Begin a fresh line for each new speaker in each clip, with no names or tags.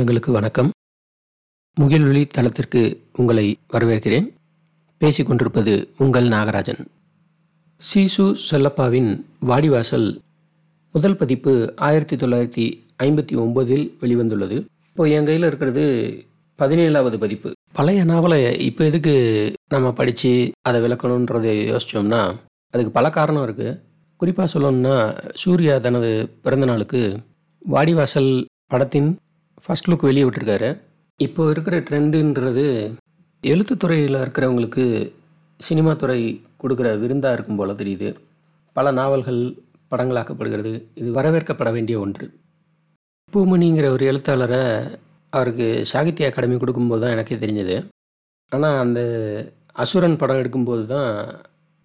உள்ளங்களுக்கு வணக்கம். முகில்வெளி தளத்திற்கு உங்களை வரவேற்கிறேன். பேசிக் கொண்டிருப்பது உங்கள் நாகராஜன். சீசு செல்லப்பாவின் வாடிவாசல் முதல் பதிப்பு ஆயிரத்தி தொள்ளாயிரத்தி ஐம்பத்தி ஒம்போதில் வெளிவந்துள்ளது. இப்போ என் கையில் இருக்கிறது பதினேழாவது பதிப்பு. பழைய நாவலை இப்போ எதுக்கு நம்ம படித்து அதை விளக்கணுன்றதை யோசித்தோம்னா அதுக்கு பல காரணம் இருக்குது குறிப்பாக சொல்லணும்னா சூர்யா தனது பிறந்த நாளுக்கு வாடிவாசல் படத்தின் ஃபர்ஸ்ட் லுக் வெளியே விட்டுருக்காரு. இப்போ இருக்கிற ட்ரெண்டுன்றது எழுத்துத்துறையில் இருக்கிறவங்களுக்கு சினிமா துறை கொடுக்குற விருந்தாக இருக்கும் போல் தெரியுது. பல நாவல்கள் படங்களாக்கப்படுகிறது. இது வரவேற்கப்பட வேண்டிய ஒன்று. பூமணிங்கிற ஒரு எழுத்தாளரை அவருக்கு சாகித்ய அகாடமி கொடுக்கும்போது தான் எனக்கே தெரிஞ்சது. ஆனால் அந்த அசுரன் படம் எடுக்கும்போது தான்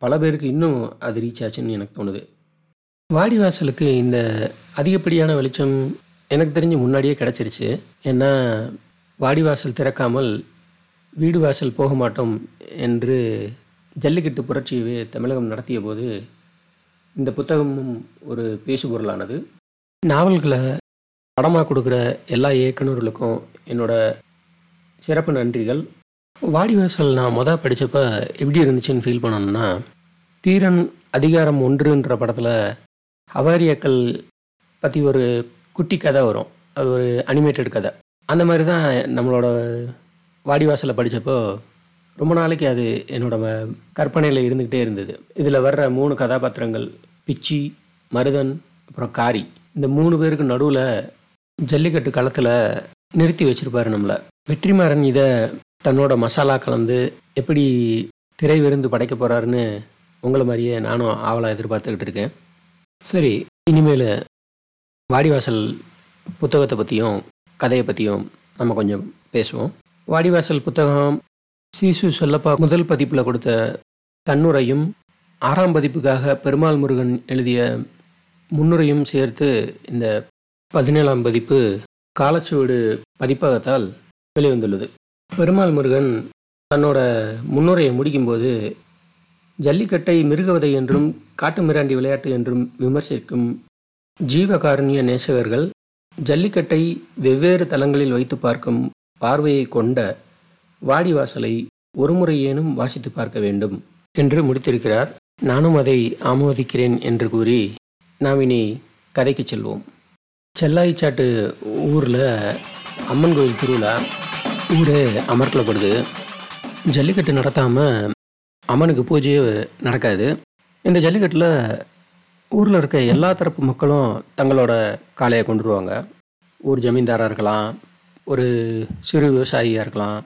பல பேருக்கு இன்னும் அது ரீச் ஆச்சுன்னு எனக்கு தோணுது. வாடிவாசலுக்கு இந்த அதிகப்படியான வெளிச்சம் எனக்கு தெரிஞ்சு முன்னாடியே கிடச்சிருச்சு. ஏன்னா வாடிவாசல் திறக்காமல் வீடு வாசல் போக மாட்டோம் என்று ஜல்லிக்கட்டு புரட்சி தமிழகம் நடத்திய போது இந்த புத்தகமும் ஒரு பேசுபொருளானது. நாவல்களை படமாக கொடுக்குற எல்லா இயக்குநர்களுக்கும் என்னோட சிறப்பு நன்றிகள். வாடிவாசல் நான் மொதல் படித்தப்ப எப்படி இருந்துச்சுன்னு ஃபீல் பண்ணணும்னா தீரன் அதிகாரம் ஒன்றுன்ற படத்தில் அவாரியாக்கள் பற்றி ஒரு குட்டி கதை வரும். அது ஒரு அனிமேட்டட் கதை. அந்த மாதிரி தான் நம்மளோட வாடிவாசலை படித்தப்போ ரொம்ப நாளைக்கு அது என்னோட ம- கற்பனையில் இருந்துக்கிட்டே இருந்தது. இதில் வர்ற மூணு கதாபாத்திரங்கள் பிச்சி மருதன் அப்புறம் காரி. இந்த மூணு பேருக்கு நடுவில் ஜல்லிக்கட்டு களத்தில் நிறுத்தி வச்சுருப்பாரு நம்மளை. வெற்றிமாறன் இதை தன்னோட மசாலா கலந்து எப்படி திரை விருந்து படைக்க போகிறாருன்னு உங்களை மாதிரியே நானும் ஆவலாக எதிர்பார்த்துக்கிட்டு இருக்கேன். சரி இனிமேல் வாடிவாசல் புத்தகத்தை பற்றியும் கதையை பற்றியும் நம்ம கொஞ்சம் பேசுவோம். வாடிவாசல் புத்தகம் சிசு சொல்லப்பா முதல் பதிப்பில் கொடுத்த தன்னுரையும் ஆறாம் பதிப்புக்காக பெருமாள் முருகன் எழுதிய முன்னுரையும் சேர்த்து இந்த பதினேழாம் பதிப்பு காலச்சுவடு பதிப்பகத்தால் வெளிவந்துள்ளது. பெருமாள் முருகன் தன்னோட முன்னுரையை முடிக்கும்போது ஜல்லிக்கட்டை மிருகவதை என்றும் காட்டு மிராண்டி விளையாட்டு என்றும் விமர்சிக்கும் ஜீவகாருண்ய நேசகர்கள் ஜல்லிக்கட்டை வெவ்வேறு தளங்களில் வைத்து பார்க்கும் பார்வையை கொண்ட வாடிவாசலை ஒருமுறையேனும் வாசித்து பார்க்க வேண்டும் என்று முடித்திருக்கிறார். நானும் அதை ஆமோதிக்கிறேன் என்று கூறி நாம் இனி கதைக்கு செல்வோம். செல்லாய்ச்சாட்டு ஊரில் அம்மன் கோயில் திருவிழா ஊரே அமர்த்தப்படுது. ஜல்லிக்கட்டு நடத்தாமல் அம்மனுக்கு பூஜையே நடக்காது. இந்த ஜல்லிக்கட்டில் ஊரில் இருக்க எல்லா தரப்பு மக்களும் தங்களோட காளையை கொண்டு வருவாங்க ஊர் ஜமீன்தாராக இருக்கலாம் ஒரு சிறு விவசாயியாக இருக்கலாம்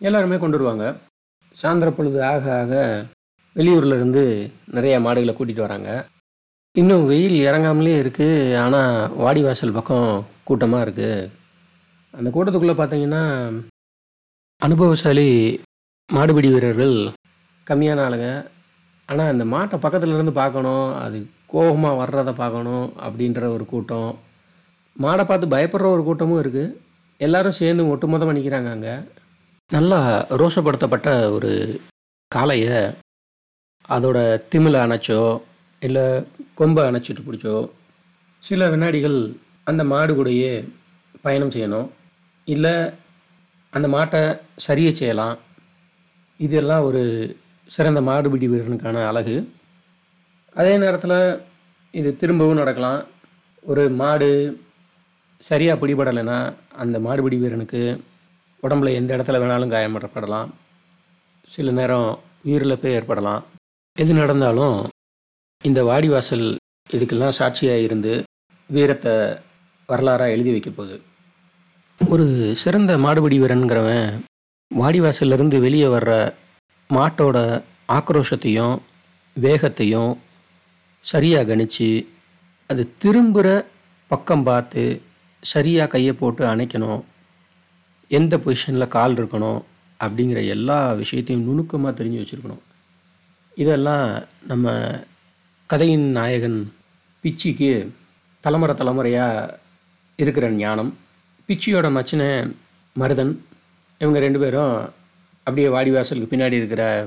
எல்லாருமே கொண்டு வருவாங்க சாயந்தர பொழுது ஆக ஆக வெளியூர்ல இருந்து நிறைய மாடுகளை கூட்டிகிட்டு வராங்க. இன்னும் வெயில் இறங்காமலே இருக்குது ஆனால் வாடிவாசல் பக்கம் கூட்டமாக இருக்குது அந்த கூட்டத்துக்குள்ளே பார்த்தீங்கன்னா அனுபவசாலி மாடுபிடி வீரர்கள் கம்மியான ஆளுங்க. ஆனால் அந்த மாட்டை பக்கத்தில் இருந்து பார்க்கணும் அது கோபமாக வர்றதை பார்க்கணும் அப்படின்ற ஒரு கூட்டம். மாடை பார்த்து பயப்படுற ஒரு கூட்டமும் இருக்குது எல்லாரும் சேர்ந்து ஒட்டுமொத்தமாக நிற்கிறாங்க அங்கே. நல்லா ரோஷப்படுத்தப்பட்ட ஒரு காளையை அதோட திமிலை அணைச்சோ இல்லை கொம்பை அணைச்சிட்டு பிடிச்சோ சில வினாடிகள் அந்த மாடு கூடயே பயணம் செய்யணும். இல்லை அந்த மாட்டை சரியை செய்யலாம். இதெல்லாம் ஒரு சிறந்த மாடுபிடி வீரனுக்கான அழகு. அதே நேரத்தில் இது திரும்பவும் நடக்கலாம். ஒரு மாடு சரியாக பிடிபடலைன்னா அந்த மாடுபிடி வீரனுக்கு உடம்புல எந்த இடத்துல வேணாலும் காயப்படலாம் சில நேரம் உயிரிழப்பே ஏற்படலாம். எது நடந்தாலும் இந்த வாடிவாசல் இதுக்கெல்லாம் சாட்சியாக இருந்து வீரத்தை வரலாறாக எழுதி வைக்க போகுது. ஒரு சிறந்த மாடுபிடி வீரனுங்கிறவன் வாடிவாசல்லேருந்து வெளியே வர்ற மாட்டோட ஆக்ரோஷத்தையும் வேகத்தையும் சரியாக கணிச்சு அது திரும்புகிற பக்கம் பார்த்து சரியாக கையை போட்டு அணைக்கணும். எந்த பொசிஷனில் கால் இருக்கணும் அப்படிங்கிற எல்லா விஷயத்தையும் நுணுக்கமாக தெரிஞ்சு வச்சுருக்கணும். இதெல்லாம் நம்ம கதையின் நாயகன் பிச்சிக்கு தலைமுறை தலைமுறையாக இருக்கிற ஞானம். பிச்சியோட மச்சின மருதன் இவங்க ரெண்டு பேரும் அப்படியே வாடிவாசலுக்கு பின்னாடி இருக்கிற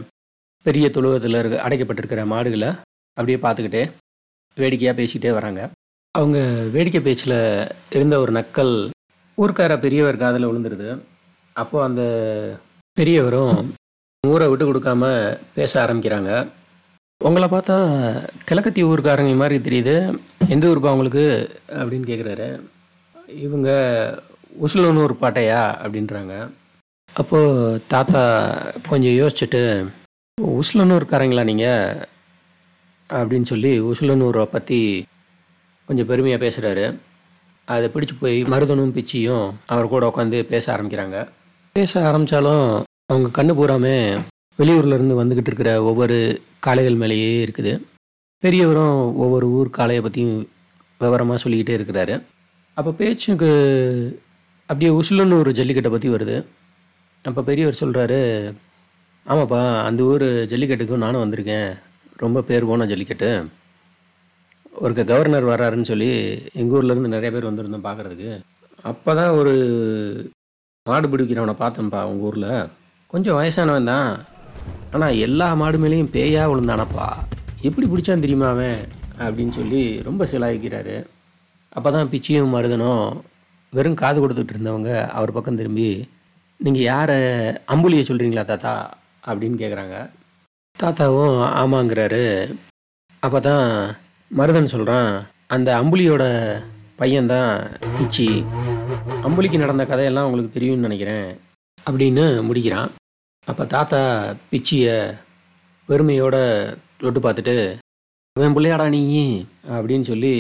பெரிய தொழுவத்தில் இருக்க அடைக்கப்பட்டிருக்கிற மாடுகளை அப்படியே பார்த்துக்கிட்டே வேடிக்கையாக பேசிக்கிட்டே வராங்க. அவங்க வேடிக்கை பேச்சில் இருந்த ஒரு நக்கல் ஊர்க்கார பெரியவர் காதில் விழுந்துருது. அப்போது அந்த பெரியவரும் ஊரை விட்டு கொடுக்காம பேச ஆரம்பிக்கிறாங்க. உங்களை பார்த்தா கிழக்கத்தி ஊருக்காரங்க மாதிரி தெரியுது. எந்த ஊருப்பா உங்களுக்கு? அப்படின்னு கேட்குறாரு இவங்க உசுலனூர் பாட்டையா? அப்படின்றாங்க. அப்போது தாத்தா கொஞ்சம் யோசிச்சுட்டு உசுலனூர்காரங்களா நீங்கள் அப்படின்னு சொல்லி உசுலனூரை பற்றி கொஞ்சம் பெருமையாக பேசுகிறாரு அதை பிடிச்சி போய் மருதனும் பிச்சியும் அவர் கூட உட்காந்து பேச ஆரம்பிக்கிறாங்க. பேச ஆரம்பித்தாலும் அவங்க கண்ணு பூராமே வெளியூர்லேருந்து வந்துக்கிட்டு இருக்கிற ஒவ்வொரு காளைகள் மேலேயே இருக்குது. பெரியவரும் ஒவ்வொரு ஊர் காளையை பற்றியும் விவரமாக சொல்லிக்கிட்டே இருக்கிறாரு. அப்போ பேச்சுக்கு அப்படியே உசுலனூர் ஜல்லிக்கட்டை பற்றி வருது. அப்போ பெரியவர் சொல்கிறாரு ஆமாப்பா அந்த ஊர் ஜல்லிக்கட்டுக்கும் நானும் வந்திருக்கேன். ரொம்ப பேர் போன ஜல்லிக்கட்டு. ஒருக்க கவர்னர் வராருன்னு சொல்லி எங்கள் ஊர்லேருந்து நிறைய பேர் வந்திருந்தோம் பார்க்குறதுக்கு அப்போ தான் ஒரு மாடு பிடிக்கிறவனை பார்த்தேன்ப்பா உங்கள் ஊரில். கொஞ்சம் வயசானவன் தான். ஆனால் எல்லா மாடு மேலேயும் பேயாக விழுந்தானப்பா. எப்படி பிடிச்சான் தெரியுமா அவன்? அப்படின்னு சொல்லி ரொம்ப சிலாய்க்கிறாரு. அப்போ தான் பிச்சியும் மருதனும் வெறும் காது கொடுத்துட்டு இருந்தவங்க அவர் பக்கம் திரும்பி நீங்கள் யாரை அம்புலியை சொல்கிறீங்களா தாத்தா? அப்படின்னு கேட்குறாங்க தாத்தாவும் ஆமாங்கிறாரு. அப்போ தான் மருதன் சொல்கிறான் அந்த அம்புலியோட பையன்தான் பிச்சி. அம்புலிக்கு நடந்த கதையெல்லாம் உங்களுக்கு தெரியும்னு நினைக்கிறேன் அப்படின்னு முடிக்கிறான். அப்போ தாத்தா பிச்சியை பெருமையோட தொட்டு பார்த்துட்டு அவன் பிள்ளையாடா நீ? அப்படின்னு சொல்லி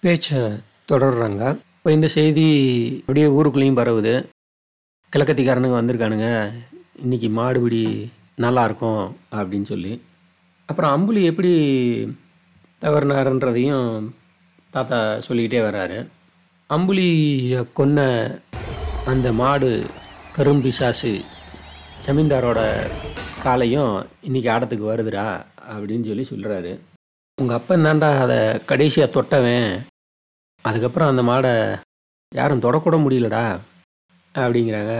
பேச்சை தொடர்றாங்க. இப்போ இந்த செய்தி அப்படியே ஊருக்குள்ளேயும் பரவுது. கிழக்கத்திக்காரனுங்க வந்திருக்கானுங்க. இன்றைக்கி மாடுபிடி நல்லா இருக்கும் அப்படின்னு சொல்லி. அப்புறம் அம்புலி எப்படி தவறினாருன்றதையும் தாத்தா சொல்லிக்கிட்டே வர்றாரு. அம்புலியை கொன்ன அந்த மாடு கரும்பிசாசு ஜமீன்தாரோட காலையும் இன்றைக்கி ஆடத்துக்கு வருதுடா அப்படின்னு சொல்லி சொல்கிறாரு உங்கள் அப்பன் தாண்டா அதை கடைசியாக தொட்டவன். அதுக்கப்புறம் அந்த மாடை யாரும் தொடக்கூட முடியலடா. அப்படிங்கிறாங்க.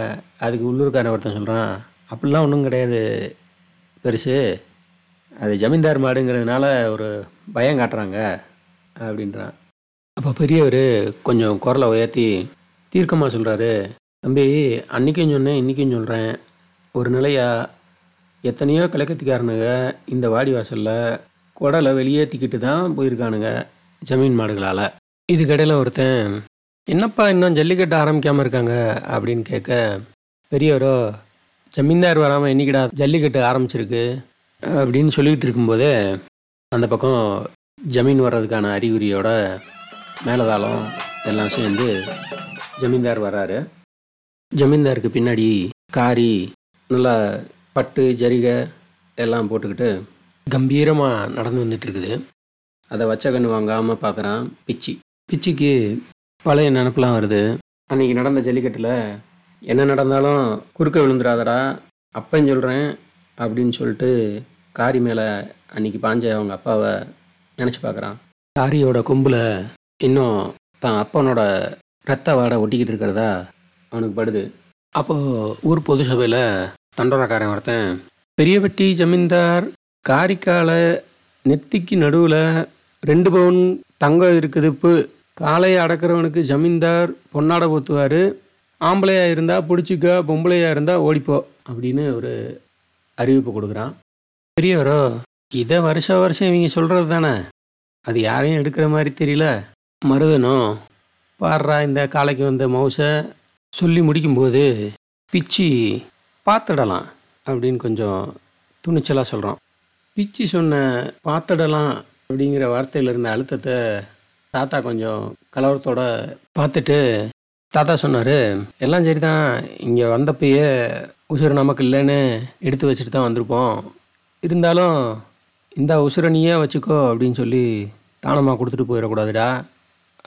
அதுக்கு உள்ளூர்காரன் ஒருத்தன் சொல்கிறான் அப்படிலாம் ஒன்றும் கிடையாது பெருசு. அது ஜமீன்தார் மாடுங்கிறதுனால ஒரு பயம் காட்டுறாங்க அப்படின்றான். அப்போ பெரியவர் கொஞ்சம் குரலை உயர்த்தி தீர்க்கமாக சொல்கிறாரு தம்பி அன்றைக்கும் சொன்னேன் இன்றைக்கும் சொல்கிறேன் ஒரு நிலையாக எத்தனையோ கிழக்கத்துக்காரனுங்க இந்த வாடி வாசலில் குடலை வெளியேற்றிக்கிட்டு தான் போயிருக்கானுங்க ஜமீன் மாடுகளால். இதுக்கடையில் ஒருத்தன் என்னப்பா இன்னும் ஜல்லிக்கட்டு ஆரம்பிக்காமல் இருக்காங்க அப்படின்னு கேட்க பெரியவரோ ஜமீன்தார் வராமல் என்னைக்கிடா ஜல்லிக்கட்டு ஆரம்பிச்சிருக்கு? அப்படின்னு சொல்லிக்கிட்டு இருக்கும்போதே அந்த பக்கம் ஜமீன் வர்றதுக்கான அறிகுறியோட மேலதாளம் எல்லாம் சேர்ந்து ஜமீன்தார் வர்றாரு. ஜமீன்தாருக்கு பின்னாடி காரி நல்லா பட்டு ஜரிகை எல்லாம் போட்டுக்கிட்டு கம்பீரமாக நடந்து வந்துட்டு இருக்குது. அதை வச்ச கண்ணு வாங்காமல் பார்க்குறான் பிச்சி. பிச்சிக்கு பழைய நினப்பெலாம் வருது. அன்றைக்கி நடந்த ஜல்லிக்கட்டில் என்ன நடந்தாலும் குறுக்க விழுந்துடாதடா அப்பையும் சொல்கிறேன் அப்படின்னு சொல்லிட்டு காரி மேலே அன்னைக்கு பாஞ்ச அவங்க அப்பாவை நினச்சி பார்க்குறான் காரியோட கொம்பில் இன்னும் தான் அப்பனோட ரத்த வாடை ஒட்டிக்கிட்டு இருக்கிறதா அவனுக்கு படுது. அப்போது ஊர் பொது சபையில் தண்டோராக்காரன் ஒருத்தன் பெரியவட்டி ஜமீன்தார் காரிக்கால நெத்திக்கு நடுவில் ரெண்டு பவுன் தங்கம் இருக்குது இப்போ காளையை அடக்கிறவனுக்கு ஜமீன்தார் பொன்னாடை ஊற்றுவார் ஆம்பளையாக இருந்தால் பிடிச்சிக்க பொம்பளையாக இருந்தால் ஓடிப்போ அப்படின்னு ஒரு அறிவிப்பு கொடுக்குறான். பெரியவரோ இதை வருஷ வருஷம் இவங்க சொல்கிறது தானே? அது யாரையும் எடுக்கிற மாதிரி தெரியல. மருதனும் பாடுறா இந்த காலைக்கு வந்த மவுசை சொல்லி முடிக்கும்போது பிச்சி பார்த்துடலாம் அப்படின்னு கொஞ்சம் துணிச்சலாக சொல்கிறோம் பிச்சி சொன்ன பார்த்துடலாம் அப்படிங்கிற வார்த்தையில் இருந்த அழுத்தத்தை தாத்தா கொஞ்சம் கலவரத்தோட பார்த்துட்டு தாத்தா சொன்னார் எல்லாம் சரி தான் இங்கே வந்தப்பயே உசுறு நமக்கு இல்லைன்னு எடுத்து வச்சுட்டு தான் வந்திருப்போம். இருந்தாலும் இந்த உசுரை நீயே வச்சுக்கோ அப்படின்னு சொல்லி தானமாக கொடுத்துட்டு போயிடக்கூடாதுடா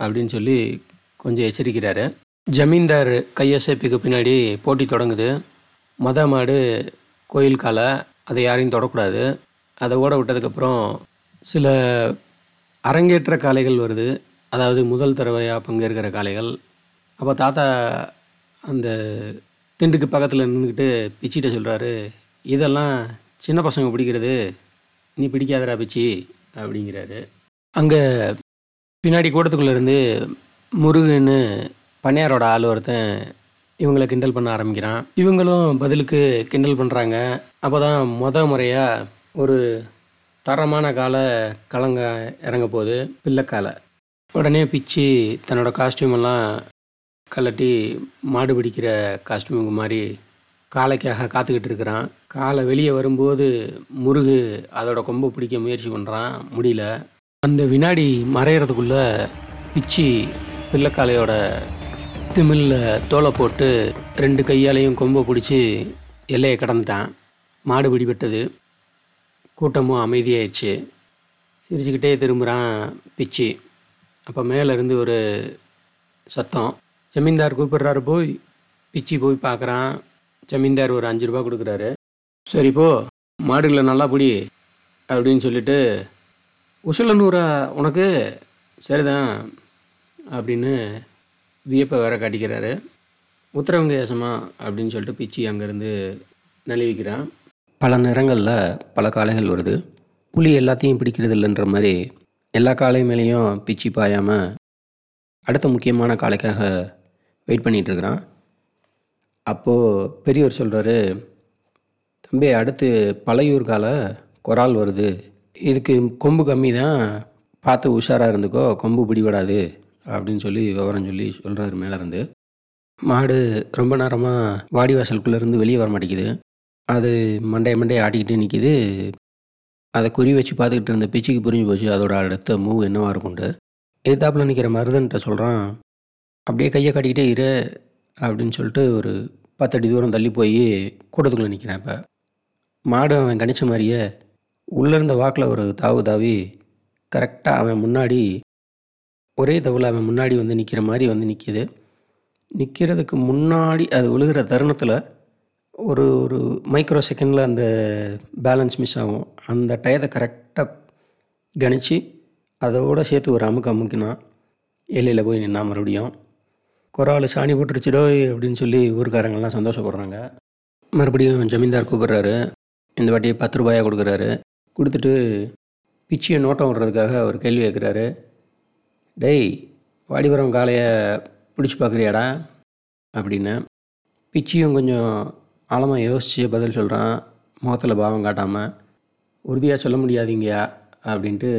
அப்படின்னு சொல்லி கொஞ்சம் எச்சரிக்கிறாரு. ஜமீன்தார் கையசைப்புக்கு பின்னாடி போட்டி தொடங்குது. மத மாடு கோயில் காலை அதை யாரையும் தொடக்கூடாது. அதை ஓட விட்டதுக்கப்புறம் சில அரங்கேற்ற காளைகள் வருது. அதாவது முதல் தடவையாக பங்கேற்கிற காளைகள். அப்போ தாத்தா அந்த திண்டுக்கு பக்கத்தில் நின்றுக்கிட்டு பிச்சிட்ட சொல்கிறாரு இதெல்லாம் சின்ன பசங்க பிடிக்கிறது. நீ பிடிக்காதடா பிச்சி அப்படிங்கிறாரு. அங்கே பின்னாடி கூட்டத்துக்குள்ளேருந்து முருகன்னு பண்ணையாரோட ஆள் ஒருத்தன் இவங்களை கிண்டல் பண்ண ஆரம்பிக்கிறான். இவங்களும் பதிலுக்கு கிண்டல் பண்ணுறாங்க அப்போ தான் முத முறையாக ஒரு தரமான காலை கலங்க இறங்க போகுது பிள்ளைக்காலை. உடனே பிச்சு தன்னோட காஸ்டியூம் எல்லாம் கலட்டி மாடு பிடிக்கிற காஸ்டியூமுக்கு மாதிரி காளைக்காக காத்துக்கிட்டு இருக்கிறான். காலை வெளியே வரும்போது முருகு அதோட கொம்பை பிடிக்க முயற்சி பண்ணுறான் முடியல. அந்த வினாடி மறையிறதுக்குள்ள பிச்சி பிள்ளைக்காளையோட திமிழில் தோலை போட்டு ரெண்டு கையாலையும் கொம்பை பிடிச்சி எல்லையை கடந்துட்டான். மாடு பிடிபட்டது. கூட்டமும் அமைதியாயிடுச்சு. சிரிச்சுக்கிட்டே திரும்புகிறான் பிச்சி. அப்போ மேலேருந்து ஒரு சத்தம். ஜமீன்தார் கூப்பிட்றாரு போய். பிச்சி போய் பார்க்குறான் ஜமீன்தார் ஒரு அஞ்சு ரூபா கொடுக்குறாரு. சரி போ. மாடுகளை நல்லா பிடி அப்படின்னு சொல்லிட்டு உசுலனூரா உனக்கு? சரிதான் அப்படின்னு வியப்பை வேற காட்டிக்கிறாரு. உத்தரவங்க ஏசமா அப்படின்னு சொல்லிட்டு பிச்சி அங்கேருந்து நழுவிக்கிறான். பல நிறங்களில் பல காளைகள் வருது. புலி எல்லாத்தையும் பிடிக்கிறது இல்லைன்ற மாதிரி எல்லா காளை மேலேயும் பிச்சு பாயாமல் அடுத்த முக்கியமான காளைக்காக வெயிட் பண்ணிகிட்டு இருக்கிறான். அப்போது பெரியவர் சொல்கிறாரு தம்பி அடுத்து பழையூர் காலை குரால் வருது. இதுக்கு கொம்பு கம்மி தான். பார்த்து உஷாராக இருந்துக்கோ கொம்பு பிடிபடாது அப்படின்னு சொல்லி விவரம் சொல்லி சொல்கிறாரு மேலேருந்து. மாடு ரொம்ப நேரமாக வாடி வாசலுக்குள்ளேருந்து வெளியே வர மாட்டேங்குது. அது மண்டைய மண்டைய ஆடிக்கிட்டே நிற்கிது அதை குறி வச்சு பார்த்துக்கிட்டு இருந்த பிச்சுக்கு புரிஞ்சு போச்சு அதோட அடுத்த மூவ் என்னவாக இருக்கும்ட்டு எதிர்த்தாப்புல நிற்கிற மருதன்ட்ட சொல்கிறான் அப்படியே கையை காட்டிக்கிட்டே இரு அப்படின்னு சொல்லிட்டு ஒரு பத்தடி தூரம் தள்ளி போய் கூட்டத்துக்குள்ளே நிற்கிறேன் இப்போ. மாடு அவன் கணிச்ச மாதிரியே உள்ளே இருந்த வாக்கில் ஒரு தாவு தாவி கரெக்டாக அவன் முன்னாடி ஒரே தவில் அவன் முன்னாடி வந்து நிற்கிற மாதிரி வந்து நிற்கிது நிற்கிறதுக்கு முன்னாடி அது விழுகிற தருணத்தில் ஒரு ஒரு மைக்ரோ செகண்டில் அந்த பேலன்ஸ் மிஸ் ஆகும். அந்த டயத்தை கரெக்டாக கணிச்சு அதோடு சேர்த்து ஒரு அமுக்கு அமுக்கினான் எல்லையில் போய் நின்னா மறுபடியும் குறால் சாணி போட்டுருச்சிடோ அப்படின்னு சொல்லி ஊருக்காரங்கள்லாம் சந்தோஷப்படுறாங்க. மறுபடியும் ஜமீன்தார் கூப்பிட்றாரு. இந்த வாட்டி பத்து ரூபாயாக கொடுக்குறாரு. கொடுத்துட்டு பிச்சியை நோட்டம் விடுறதுக்காக ஒரு கேள்வி கேட்குறாரு. டேய் வாடிபுரம் காளையை பிடிச்சி பார்க்குறியாடா? அப்படின்னு. பிச்சியும் கொஞ்சம் ஆழமாக யோசித்து பதில் சொல்கிறான் முகத்தில் பாவம் காட்டாமல் உறுதியாக சொல்ல முடியாதீங்கயா அப்படின்ட்டு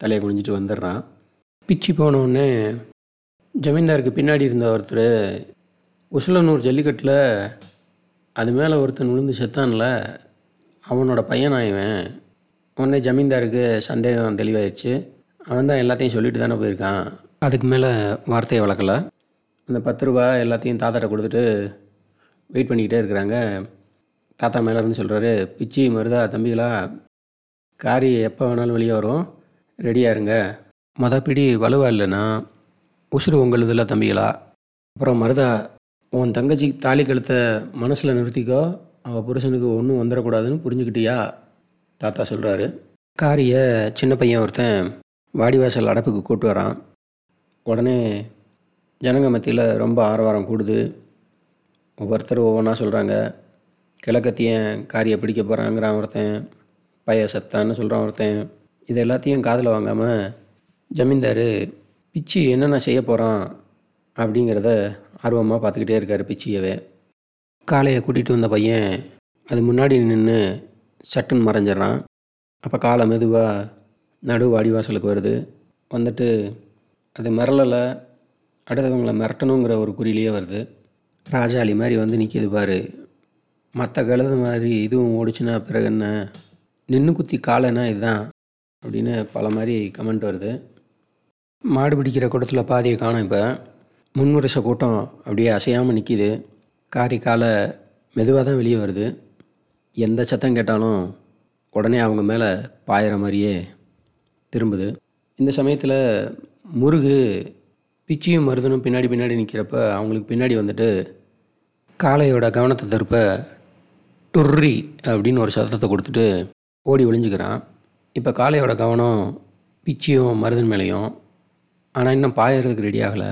தலையை குனிஞ்சிட்டு வந்துடுறான். பிச்சி போனோடனே ஜமீன்தாருக்கு பின்னாடி இருந்த ஒருத்தர் உசுலனூர் ஜல்லிக்கட்டில் அது மேலே ஒருத்தன் விழுந்து செத்தான்ல அவனோட பையன் இவன். உடனே ஜமீன்தாருக்கு சந்தேகம் தெளிவாயிடுச்சு அவன் தான் எல்லாத்தையும் சொல்லிட்டு தானே போயிருக்கான். அதுக்கு மேலே வார்த்தையை வளர்க்கல அந்த பத்து ரூபா எல்லாத்தையும் தாத்தாட்ட கொடுத்துட்டு வெயிட் பண்ணிக்கிட்டே இருக்கிறாங்க. தாத்தா மேலே இருந்து சொல்கிறாரு பிச்சி மருதா தம்பிகளா காரி எப்போ வேணாலும் வெளியே வரும். ரெடியாக இருங்க. மொதல் பிடி வலுவா இல்லைன்னா உசுறு உங்களுதில்ல தம்பிகளா. அப்புறம் மருதா உன் தங்கச்சி தாலி கழுத்தை மனசில் நிறுத்திக்கோ. அவள் புருஷனுக்கு ஒன்றும் வந்துடக்கூடாதுன்னு புரிஞ்சுக்கிட்டியா? தாத்தா சொல்கிறாரு காரியை சின்ன பையன் ஒருத்தன் வாடிவாசல் அடப்புக்கு கூட்டு வரான். உடனே ஜனங்க மத்தியில் ரொம்ப ஆரவாரம் கூடுது. ஒவ்வொருத்தர் ஒவ்வொன்றா சொல்கிறாங்க கிழக்கத்தியன் காரியை பிடிக்க போகிறாங்கிறான் ஒருத்தன் பைய சத்தான்னு சொல்கிறான் ஒருத்தன். இது எல்லாத்தையும் காதில் வாங்காமல் ஜமீன்தார் பிச்சி என்னென்ன செய்ய போகிறான் அப்படிங்கிறத ஆர்வமாக பார்த்துக்கிட்டே இருக்கார் பிச்சியவே. காளையை கூட்டிகிட்டு வந்த பையன் அது முன்னாடி நின்று சட்டுன்னு மறைஞ்சிட்றான். அப்போ காலை மெதுவாக நடு வாடிவாசலுக்கு வருது. வந்துட்டு அது மிரளலை அடுத்தவங்களை மிரட்டணுங்கிற ஒரு குறியிலேயே வருது. ராஜாளி மாதிரி வந்து நிற்கிது பாரு. மற்ற கழுது மாதிரி இதுவும் ஓடிச்சுன்னா பிறகு என்ன? நின்று குத்தி காலைன்னா இதுதான் அப்படின்னு பல மாதிரி கமெண்ட் வருது. மாடு பிடிக்கிற கூட்டத்தில் பாதியை காணும் இப்போ. முன்வரிச கூட்டம் அப்படியே அசையாமல் நிற்கிது காரி காலை மெதுவாக தான் வெளியே வருது. எந்த சத்தம் கேட்டாலும் உடனே அவங்க மேலே பாயிற மாதிரியே திரும்புது. இந்த சமயத்தில் முருகு பிச்சியும் மருதனும் பின்னாடி பின்னாடி நிற்கிறப்ப அவங்களுக்கு பின்னாடி வந்துட்டு காளையோட கவனத்தை திருப்ப டுர்ரி அப்படின்னு ஒரு சத்தத்தை கொடுத்துட்டு ஓடி ஒளிஞ்சுக்கிறான். இப்போ காளையோட கவனம் பிச்சியும் மருதன் மேலேயும். ஆனால் இன்னும் பாயறதுக்கு ரெடி ஆகலை.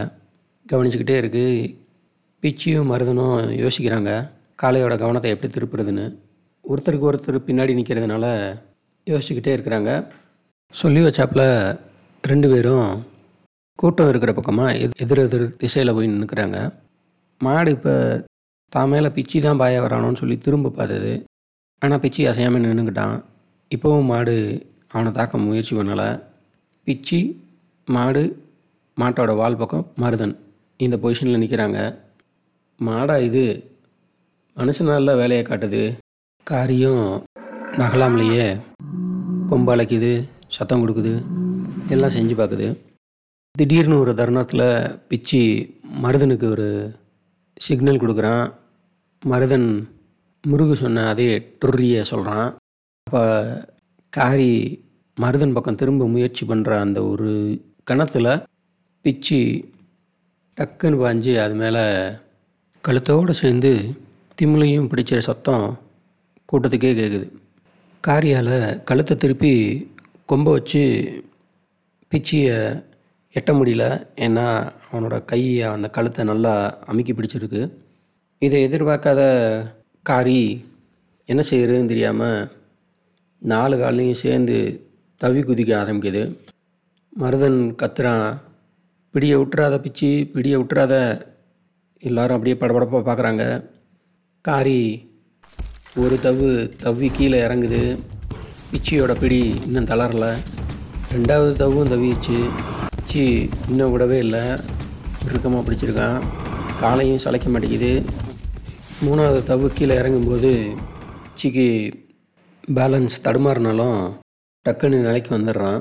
கவனிச்சுக்கிட்டே இருக்குது பிச்சியும் மருதனும் யோசிக்கிறாங்க. காளையோட கவனத்தை எப்படி திருப்புறதுன்னு. ஒருத்தருக்கு ஒருத்தர் பின்னாடி நிற்கிறதுனால யோசிச்சுக்கிட்டே இருக்கிறாங்க. சொல்லி வச்சாப்புல ரெண்டு பேரும் கூட்டம் இருக்கிற பக்கமாக எதிர் எதிர் திசையில் போய் நின்றுக்கிறாங்க மாடு இப்போ தான் மேலே பிச்சி தான் பாய வரானோன்னு சொல்லி திரும்ப பார்த்தது. ஆனால் பிச்சி அசையாமல் நின்றுக்கிட்டான் இப்போவும் மாடு அவனை தாக்க முயற்சி பண்ணலை. பிச்சி மாடு மாட்டோட வால் பக்கம் மருதன் இந்த பொசிஷனில் நிற்கிறாங்க மாடா இது? மனுஷனால வேலையை காட்டுது. காரியம் நகலாமலேயே. கொம்பு அழைக்குது சத்தம் கொடுக்குது எல்லாம் செஞ்சு பார்க்குது. திடீர்னு ஒரு தருணத்தில் பிச்சி மருதனுக்கு ஒரு சிக்னல் கொடுக்குறான். மருதன் முருகு சொன்ன அதே டொர்ரிய சொல்கிறான் அப்போ காரி மருதன் பக்கம் திரும்ப முயற்சி பண்ணுற அந்த ஒரு கணத்தில் பிச்சு டக்குன்னு பாஞ்சு அது மேலே கழுத்தோடு சேர்ந்து திமிலையும் பிடிச்ச சத்தம் கூட்டத்துக்கே கேட்குது காரியால் கழுத்தை திருப்பி கொம்பை வச்சு பிச்சியை எட்ட முடியல. ஏன்னா அவனோட கையை அந்த கழுத்தை நல்லா அமுக்கி பிடிச்சிருக்கு. இதை எதிர்பார்க்காத காரி என்ன செய்யறதுன்னு தெரியாமல் நாலு காலையும் சேர்ந்து தவி குதிக்க ஆரம்பிக்குது. மருதன் கத்துறான். பிடியை விட்டுறாத பிச்சு பிடியை விட்டுறாத எல்லாரும் அப்படியே படபடப்பாக பார்க்குறாங்க காரி ஒரு தவு தவ்வி கீழே இறங்குது. பிச்சியோட பிடி இன்னும் தளரல. ரெண்டாவது தவும் தவிச்சு பிடிச்சி இன்னும் விடவே இல்லை. இறுக்கமாக பிடிச்சிருக்கான் காலையும் சளைக்க மாட்டேங்குது. மூணாவது தவு கீழே இறங்கும்போது பிச்சிக்கு பேலன்ஸ் தடுமாறினாலும் டக்குன்னு நிலைக்கு வந்துடுறான்.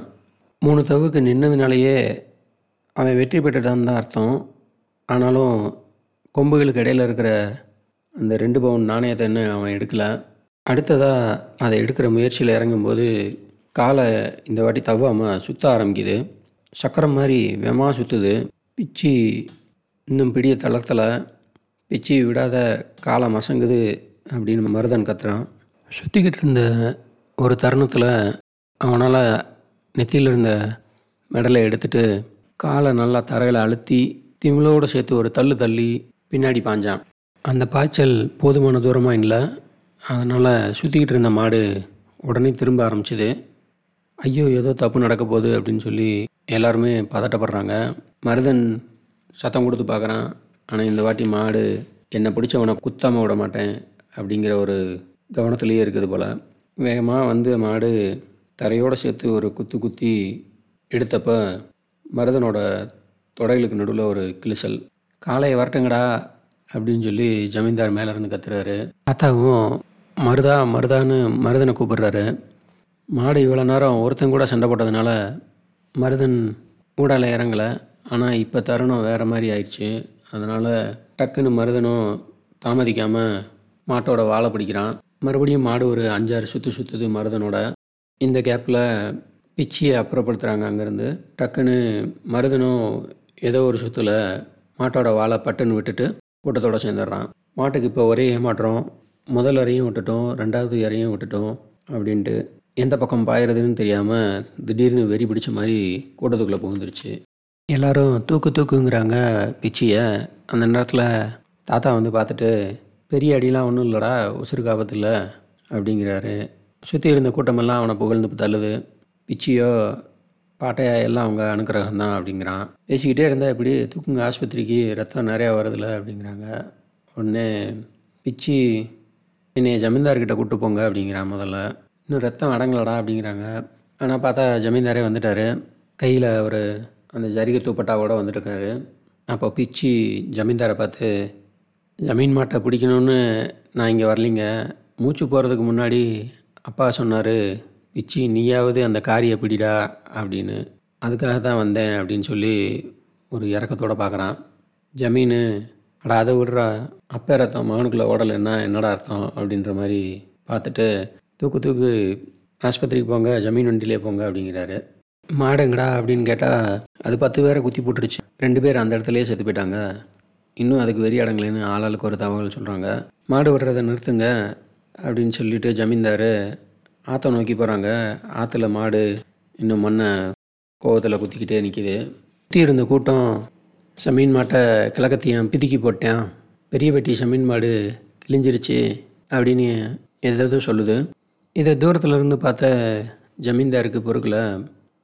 மூணு தவுக்கு நின்னதுனாலேயே அவன் வெற்றி பெற்றுட்டான்னு தான் அர்த்தம். ஆனாலும் கொம்புகளுக்கு இடையில இருக்கிற அந்த ரெண்டு பவுன் நாணயத்தை இன்னும் அவன் எடுக்கலை. அடுத்ததாக அதை எடுக்கிற முயற்சியில் இறங்கும்போது காலை இந்த வாட்டி தவ்வாமல் சுற்ற ஆரம்பிக்குது. சக்கரம் மாதிரி வெமா சுற்றுது பிச்சி இன்னும் பிடிய தளர்த்தலை. பிச்சி விடாத காலை மசங்குது அப்படின்னு மருதன் கத்துறான். சுற்றிக்கிட்டு இருந்த ஒரு தருணத்தில் அவனால் நெத்தியில் இருந்த மெடலை எடுத்துட்டு காலை நல்லா தரையில் அழுத்தி திமிழோடு சேர்த்து ஒரு தள்ளு தள்ளி பின்னாடி பாஞ்சான் அந்த பாய்ச்சல் போதுமான தூரமாக இல்லை. அதனால் சுற்றிக்கிட்டு இருந்த மாடு உடனே திரும்ப ஆரம்பிச்சிது. ஐயோ ஏதோ தப்பு நடக்க போகுது அப்படின்னு சொல்லி எல்லாருமே பதட்டப்படுறாங்க. மருதன் சத்தம் கொடுத்து பார்க்குறான். ஆனால் இந்த வாட்டி மாடு என்னை பிடிச்சவனை குத்தாமல் விட மாட்டேன் அப்படிங்கிற ஒரு கவனத்திலேயே இருக்குது போல். வேகமாக வந்து மாடு தரையோடு சேர்த்து ஒரு குத்து குத்தி எடுத்தப்ப மருதனோட தொடைகளுக்கு நடுவில் ஒரு கிளிசல் காலையை வரட்டுங்கடா அப்படின்னு சொல்லி ஜமீன்தார் மேலே இருந்து கத்துறாரு. தாத்தாவும் மருதா மருதான்னு மருதனை கூப்பிடுறாரு. மாடு இவ்வளோ நேரம் ஒருத்தன் கூட சண்டை போட்டதுனால மருதன் ஊடால இறங்கலை. ஆனால் இப்போ தருணம் வேறு மாதிரி ஆயிடுச்சு. அதனால் டக்குன்னு மருதனும் தாமதிக்காமல் மாட்டோட வாழை பிடிக்கிறான். மறுபடியும் மாடு ஒரு அஞ்சாறு சுற்று சுற்றுது மருதனோட. இந்த கேப்பில் பிச்சியை அப்புறப்படுத்துகிறாங்க அங்கேருந்து. டக்குன்னு மருதனும் ஏதோ ஒரு சுற்றில் மாட்டோட வாழை பட்டுன்னு விட்டுட்டு கூட்டத்தோடு சேர்ந்துடுறான். மாட்டுக்கு இப்போ ஒரே ஏமாற்றம் முதல் அறையும் விட்டுட்டோம் ரெண்டாவது அறையும் விட்டுட்டோம் அப்படின்ட்டு எந்த பக்கம் பாயிறதுன்னு தெரியாமல் திடீர்னு வெறி பிடிச்ச மாதிரி கூட்டத்துக்குள்ளே புகுந்துருச்சு. எல்லோரும் தூக்கு தூக்குங்கிறாங்க பிச்சியை. அந்த நேரத்தில் தாத்தா வந்து பார்த்துட்டு பெரிய அடிலாம் ஒன்றும் இல்லைடா உசுருக்கு ஆபத்து இல்லை அப்படிங்கிறாரு. சுற்றி இருந்த கூட்டமெல்லாம் அவனை புகழ்ந்து தள்ளுது. பிச்சியோ பாட்டையா எல்லாம் அவங்க அனுக்கிரகம் தான் அப்படிங்கிறான். பேசிக்கிட்டே இருந்தால் இப்படி தூக்குங்க ஆஸ்பத்திரிக்கு ரத்தம் நிறையா வருதுல்ல அப்படிங்கிறாங்க. உடனே பிச்சி என்னைய ஜமீன்தார்கிட்ட கூப்பிட்டு போங்க அப்படிங்கிறான் முதல்ல. இன்னும் ரத்தம் அடங்கலடா அப்படிங்கிறாங்க. ஆனால் பார்த்தா ஜமீன்தாரே வந்துட்டார். கையில் ஒரு அந்த ஜரிகை தூப்பட்டாவோட வந்துட்டுருக்காரு. அப்போ பிச்சி ஜமீன்தாரை பார்த்து ஜமீன் மாட்டை பிடிக்கணும்னு நான் இங்கே வரலிங்க. மூச்சு போகிறதுக்கு முன்னாடி அப்பா சொன்னார் பிச்சி நீயாவது அந்த காரியை பிடிடா அப்படின்னு. அதுக்காக தான் வந்தேன் அப்படின்னு சொல்லி ஒரு இறக்கத்தோடு பார்க்குறான். ஜமீனு அடா அதை விடுறா. அப்பே ரத்தம் மகனுக்குள்ளே ஓடலைன்னா என்னடா அர்த்தம்? அப்படின்ற மாதிரி பார்த்துட்டு தூக்கு தூக்கு ஆஸ்பத்திரிக்கு போங்க ஜமீன் வண்டியிலே போங்க அப்படிங்கிறாரு. மாடுங்கடா அப்படின்னு கேட்டால் அது பத்து பேரை குத்தி போட்டுருச்சு. ரெண்டு பேர் அந்த இடத்துலயே செத்து போயிட்டாங்க. இன்னும் அதுக்கு வெறி அடங்கலைன்னு ஆளாளுக்கு ஒரு தகவல் சொல்கிறாங்க மாடு விடுறதை நிறுத்துங்க அப்படின்னு சொல்லிட்டு ஜமீன்தார் ஆற்றை நோக்கி போகிறாங்க ஆற்றுல மாடு இன்னும் மண்ணை கோவத்தில் குத்திக்கிட்டே நிற்கிது குத்தி இருந்த கூட்டம் சமீன் மாட்டை கிழக்கத்தையும் பிதுக்கி போட்டேன். பெரிய பெட்டி சமீன் மாடு கிழிஞ்சிருச்சு அப்படின்னு ஏதேதோ சொல்லுது. இதை தூரத்தில் இருந்து பார்த்த ஜமீன்தாருக்கு பொறுக்கல.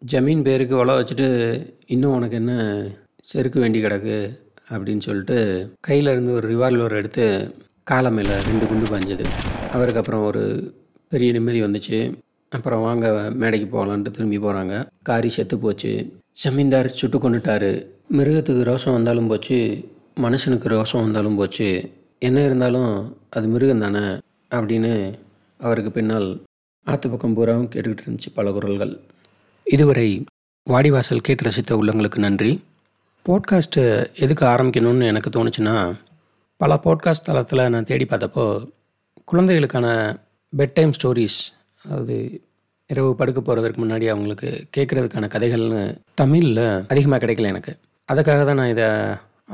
ஜமீன் பேருக்கு உழ வச்சுட்டு இன்னும் உனக்கு என்ன செருக்கு வேண்டி கிடக்கு அப்படின்னு சொல்லிட்டு கையில் இருந்து ஒரு ரிவால்வர் எடுத்து காலை மேலே ரெண்டு குண்டு பாஞ்சது. அவருக்கு அப்புறம் ஒரு பெரிய நிம்மதி வந்துச்சு. அப்புறம் வாங்க மேடைக்கு போகலான்ட்டு திரும்பி போகிறாங்க காரி செத்து போச்சு. ஜமீன்தார் சுட்டு கொண்டுட்டாரு மிருகத்துக்கு ரோஷம் வந்தாலும் போச்சு. மனுஷனுக்கு ரோஷம் வந்தாலும் போச்சு. என்ன இருந்தாலும் அது மிருகம் தானே அப்படின்னு அவருக்கு பின்னால் ஆற்று பக்கம் பூராவும் கேட்டுக்கிட்டு இருந்துச்சு பல குரல்கள். இதுவரை வாடிவாசல் கேட்டு ரசித்த உள்ளங்களுக்கு நன்றி. போட்காஸ்ட்டு எதுக்கு ஆரம்பிக்கணும்னு எனக்கு தோணுச்சுன்னா பல போட்காஸ்ட் தளத்தில் நான் தேடி பார்த்தப்போ குழந்தைகளுக்கான பெட் டைம் ஸ்டோரிஸ் அதாவது இரவு படுக்க போகிறதுக்கு முன்னாடி அவங்களுக்கு கேட்குறதுக்கான கதைகள்னு தமிழில் அதிகமாக கிடைக்கல எனக்கு. அதுக்காக தான் நான் இதை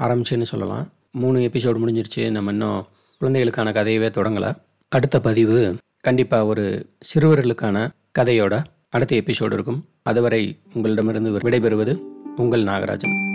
ஆரம்பிச்சேன்னு சொல்லலாம். மூணு எபிசோடு முடிஞ்சிருச்சு. நம்ம இன்னும் குழந்தைகளுக்கான கதையவே தொடங்கலை. அடுத்த பதிவு கண்டிப்பாக ஒரு சிறுவர்களுக்கான கதையோட அடுத்த எபிசோடு இருக்கும். அதுவரை உங்களிடமிருந்து விடைபெறுவது உங்கள் நாகராஜன்.